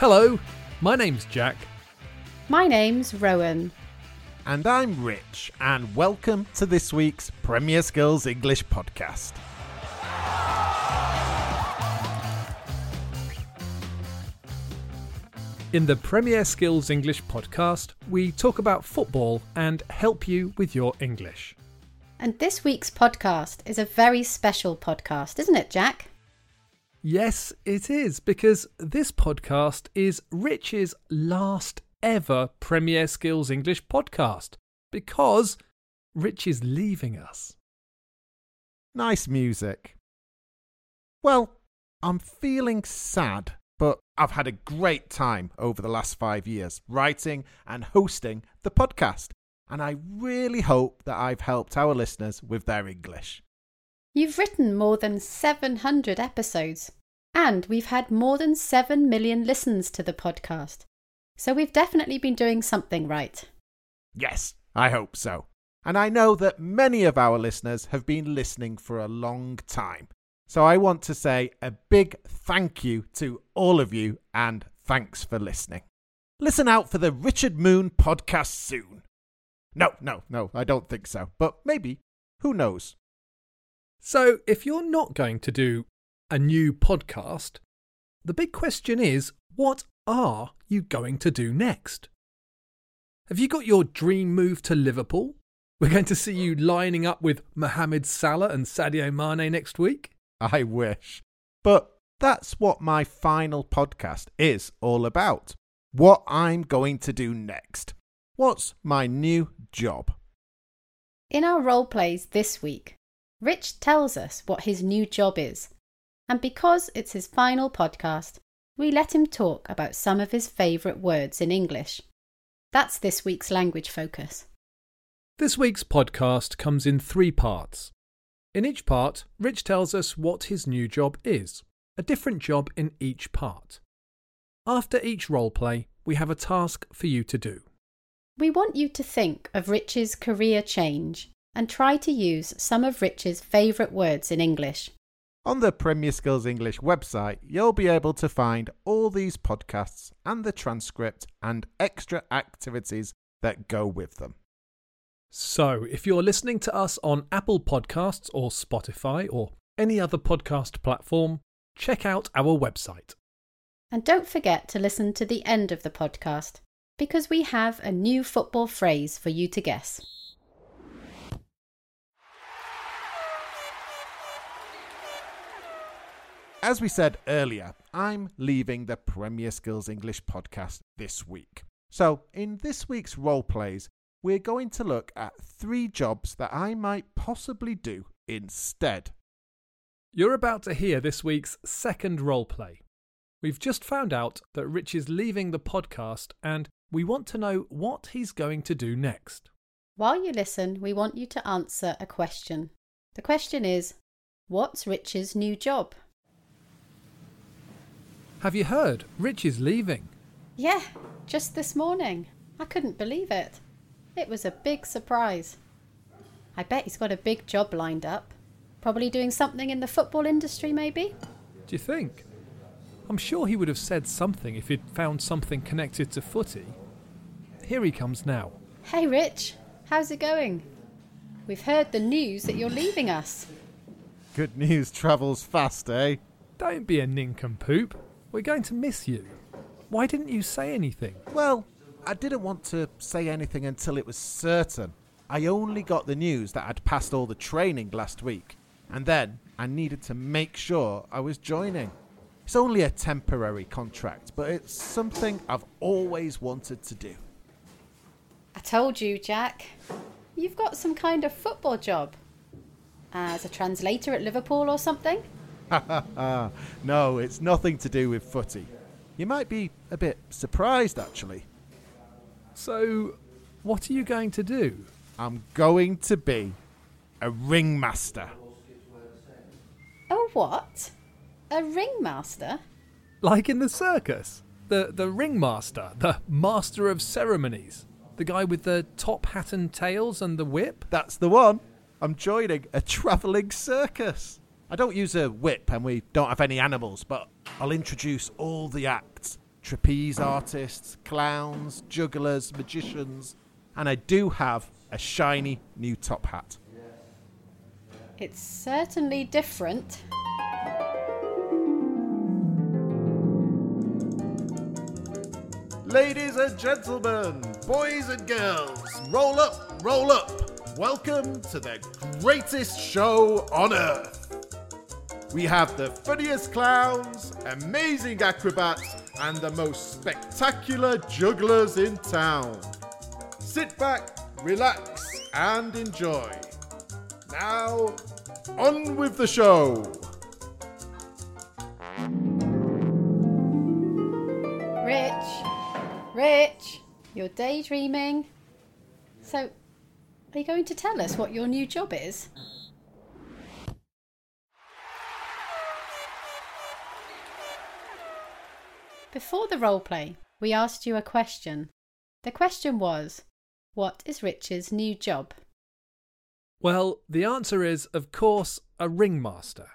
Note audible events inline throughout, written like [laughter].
Hello, my name's Jack. My name's Rowan. And I'm Rich, and welcome to this week's Premier Skills English podcast. In the Premier Skills English podcast, we talk about football and help you with your English. And this week's podcast is a very special podcast, isn't it, Jack? Yes, it is, because this podcast is Rich's last ever Premier Skills English podcast. Because Rich is leaving us. Nice music. Well, I'm feeling sad, but I've had a great time over the last five years writing and hosting the podcast, and I really hope that I've helped our listeners with their English. You've written more than 700 episodes, and we've had more than 7 million listens to the podcast. So we've definitely been doing something right. Yes, I hope so. And I know that many of our listeners have been listening for a long time. So I want to say a big thank you to all of you and thanks for listening. Listen out for the Richard Moon podcast soon. No, no, no, I don't think so. But maybe. Who knows? So, if you're not going to do a new podcast, the big question is what are you going to do next? Have you got your dream move to Liverpool? We're going to see you lining up with Mohamed Salah and Sadio Mane next week? I wish. But that's what my final podcast is all about. What I'm going to do next. What's my new job? In our role plays this week, Rich tells us what his new job is. And because it's his final podcast, we let him talk about some of his favourite words in English. That's this week's language focus. This week's podcast comes in three parts. In each part, Rich tells us what his new job is, a different job in each part. After each role play, we have a task for you to do. We want you to think of Rich's career change and try to use some of Rich's favourite words in English. On the Premier Skills English website, you'll be able to find all these podcasts and the transcript and extra activities that go with them. So, if you're listening to us on Apple Podcasts or Spotify or any other podcast platform, check out our website. And don't forget to listen to the end of the podcast because we have a new football phrase for you to guess. As we said earlier, I'm leaving the Premier Skills English podcast this week. So, in this week's role plays, we're going to look at three jobs that I might possibly do instead. You're about to hear this week's second role play. We've just found out that Rich is leaving the podcast and we want to know what he's going to do next. While you listen, we want you to answer a question. The question is What's Rich's new job? Have you heard? Rich is leaving. Yeah, just this morning. I couldn't believe it. It was a big surprise. I bet he's got a big job lined up. Probably doing something in the football industry, maybe? Do you think? I'm sure he would have said something if he'd found something connected to footy. Here he comes now. Hey, Rich. How's it going? We've heard the news that you're leaving us. Good news travels fast, eh? Don't be a nincompoop. We're going to miss you. Why didn't you say anything? Well, I didn't want to say anything until it was certain. I only got the news that I'd passed all the training last week, and then I needed to make sure I was joining. It's only a temporary contract, but it's something I've always wanted to do. I told you, Jack. You've got some kind of football job. As a translator at Liverpool or something? [laughs] no, it's nothing to do with footy. You might be a bit surprised, actually. So, what are you going to do? I'm going to be a ringmaster. A what? A ringmaster? Like in the circus? The, the ringmaster, the master of ceremonies. The guy with the top hat and tails and the whip? That's the one. I'm joining a travelling circus. I don't use a whip and we don't have any animals, but I'll introduce all the acts trapeze artists, clowns, jugglers, magicians, and I do have a shiny new top hat. It's certainly different. Ladies and gentlemen, boys and girls, roll up, roll up. Welcome to the greatest show on earth. We have the funniest clowns, amazing acrobats, and the most spectacular jugglers in town. Sit back, relax, and enjoy. Now, on with the show. Rich, Rich, you're daydreaming. So, are you going to tell us what your new job is? Before the role play, we asked you a question. The question was, What is Rich's new job? Well, the answer is, of course, a ringmaster.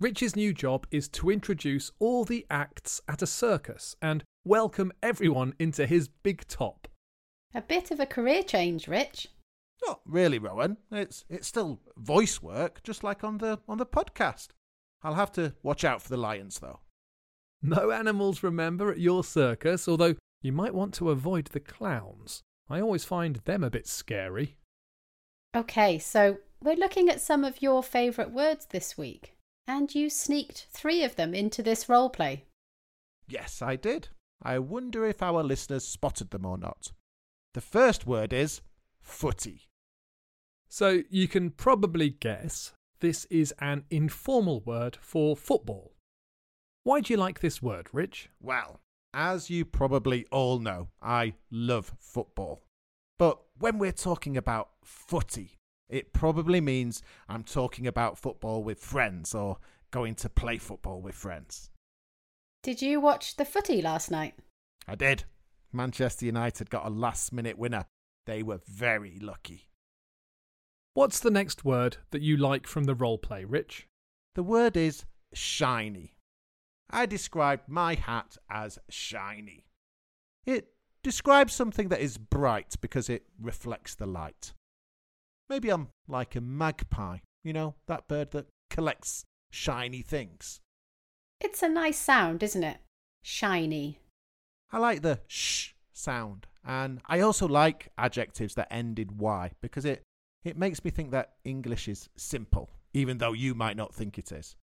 Rich's new job is to introduce all the acts at a circus and welcome everyone into his big top. A bit of a career change, Rich. Not really, Rowan. It's it's still voice work, just like on the on the podcast. I'll have to watch out for the lions, though. No animals, remember, at your circus, although you might want to avoid the clowns. I always find them a bit scary. Okay, so we're looking at some of your favourite words this week, and you sneaked three of them into this role play. Yes, I did. I wonder if our listeners spotted them or not. The first word is footy. So you can probably guess this is an informal word for football. Why do you like this word, Rich? Well, as you probably all know, I love football. But when we're talking about footy, it probably means I'm talking about football with friends or going to play football with friends. Did you watch the footy last night? I did. Manchester United got a last minute winner. They were very lucky. What's the next word that you like from the role play, Rich? The word is shiny. I described my hat as shiny. It describes something that is bright because it reflects the light. Maybe I'm like a magpie, you know, that bird that collects shiny things. It's a nice sound, isn't it? Shiny. I like the sh sound, and I also like adjectives that end in y because it, it makes me think that English is simple, even though you might not think it is.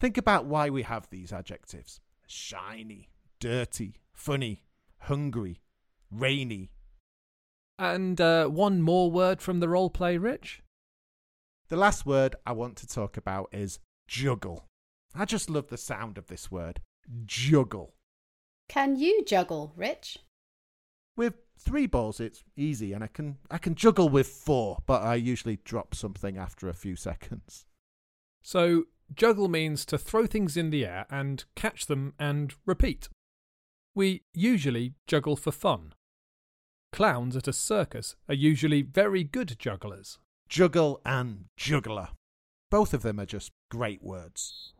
Think about why we have these adjectives shiny, dirty, funny, hungry, rainy. And uh, one more word from the role play, Rich? The last word I want to talk about is juggle. I just love the sound of this word juggle. Can you juggle, Rich? With three balls it's easy and I can I can juggle with four, but I usually drop something after a few seconds. So, juggle means to throw things in the air and catch them and repeat. We usually juggle for fun. Clowns at a circus are usually very good jugglers. Juggle and juggler. Both of them are just great words.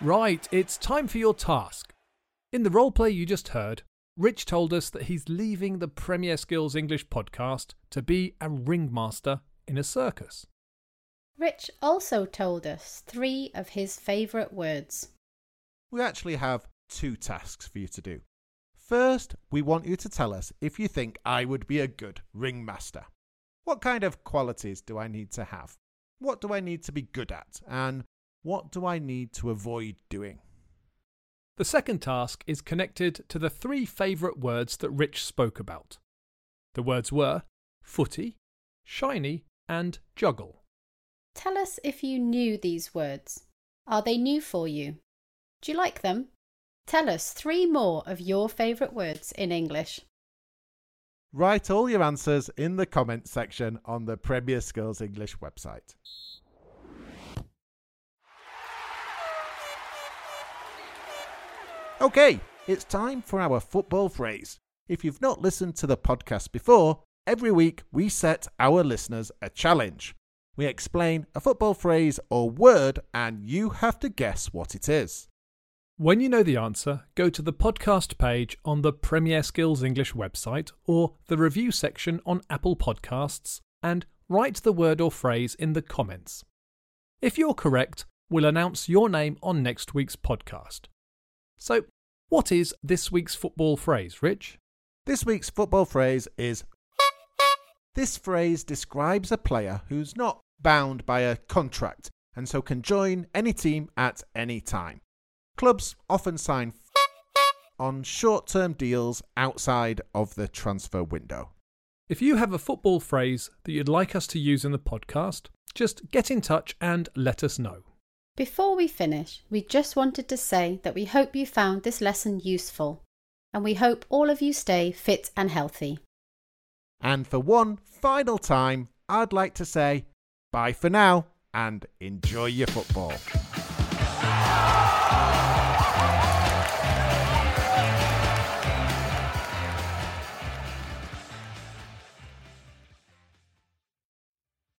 Right, it's time for your task. In the roleplay you just heard, Rich told us that he's leaving the Premier Skills English podcast to be a ringmaster in a circus. Rich also told us three of his favourite words. We actually have two tasks for you to do. First, we want you to tell us if you think I would be a good ringmaster. What kind of qualities do I need to have? What do I need to be good at? And what do I need to avoid doing? The second task is connected to the three favourite words that Rich spoke about. The words were footy, shiny, and juggle. Tell us if you knew these words. Are they new for you? Do you like them? Tell us three more of your favourite words in English. Write all your answers in the comments section on the Premier Skills English website. Okay, it's time for our football phrase. If you've not listened to the podcast before, every week we set our listeners a challenge. We explain a football phrase or word, and you have to guess what it is. When you know the answer, go to the podcast page on the Premier Skills English website or the review section on Apple Podcasts and write the word or phrase in the comments. If you're correct, we'll announce your name on next week's podcast. So, what is this week's football phrase, Rich? This week's football phrase is This phrase describes a player who's not bound by a contract and so can join any team at any time. Clubs often sign on short term deals outside of the transfer window. If you have a football phrase that you'd like us to use in the podcast, just get in touch and let us know. Before we finish, we just wanted to say that we hope you found this lesson useful and we hope all of you stay fit and healthy. And for one final time, I'd like to say bye for now and enjoy your football.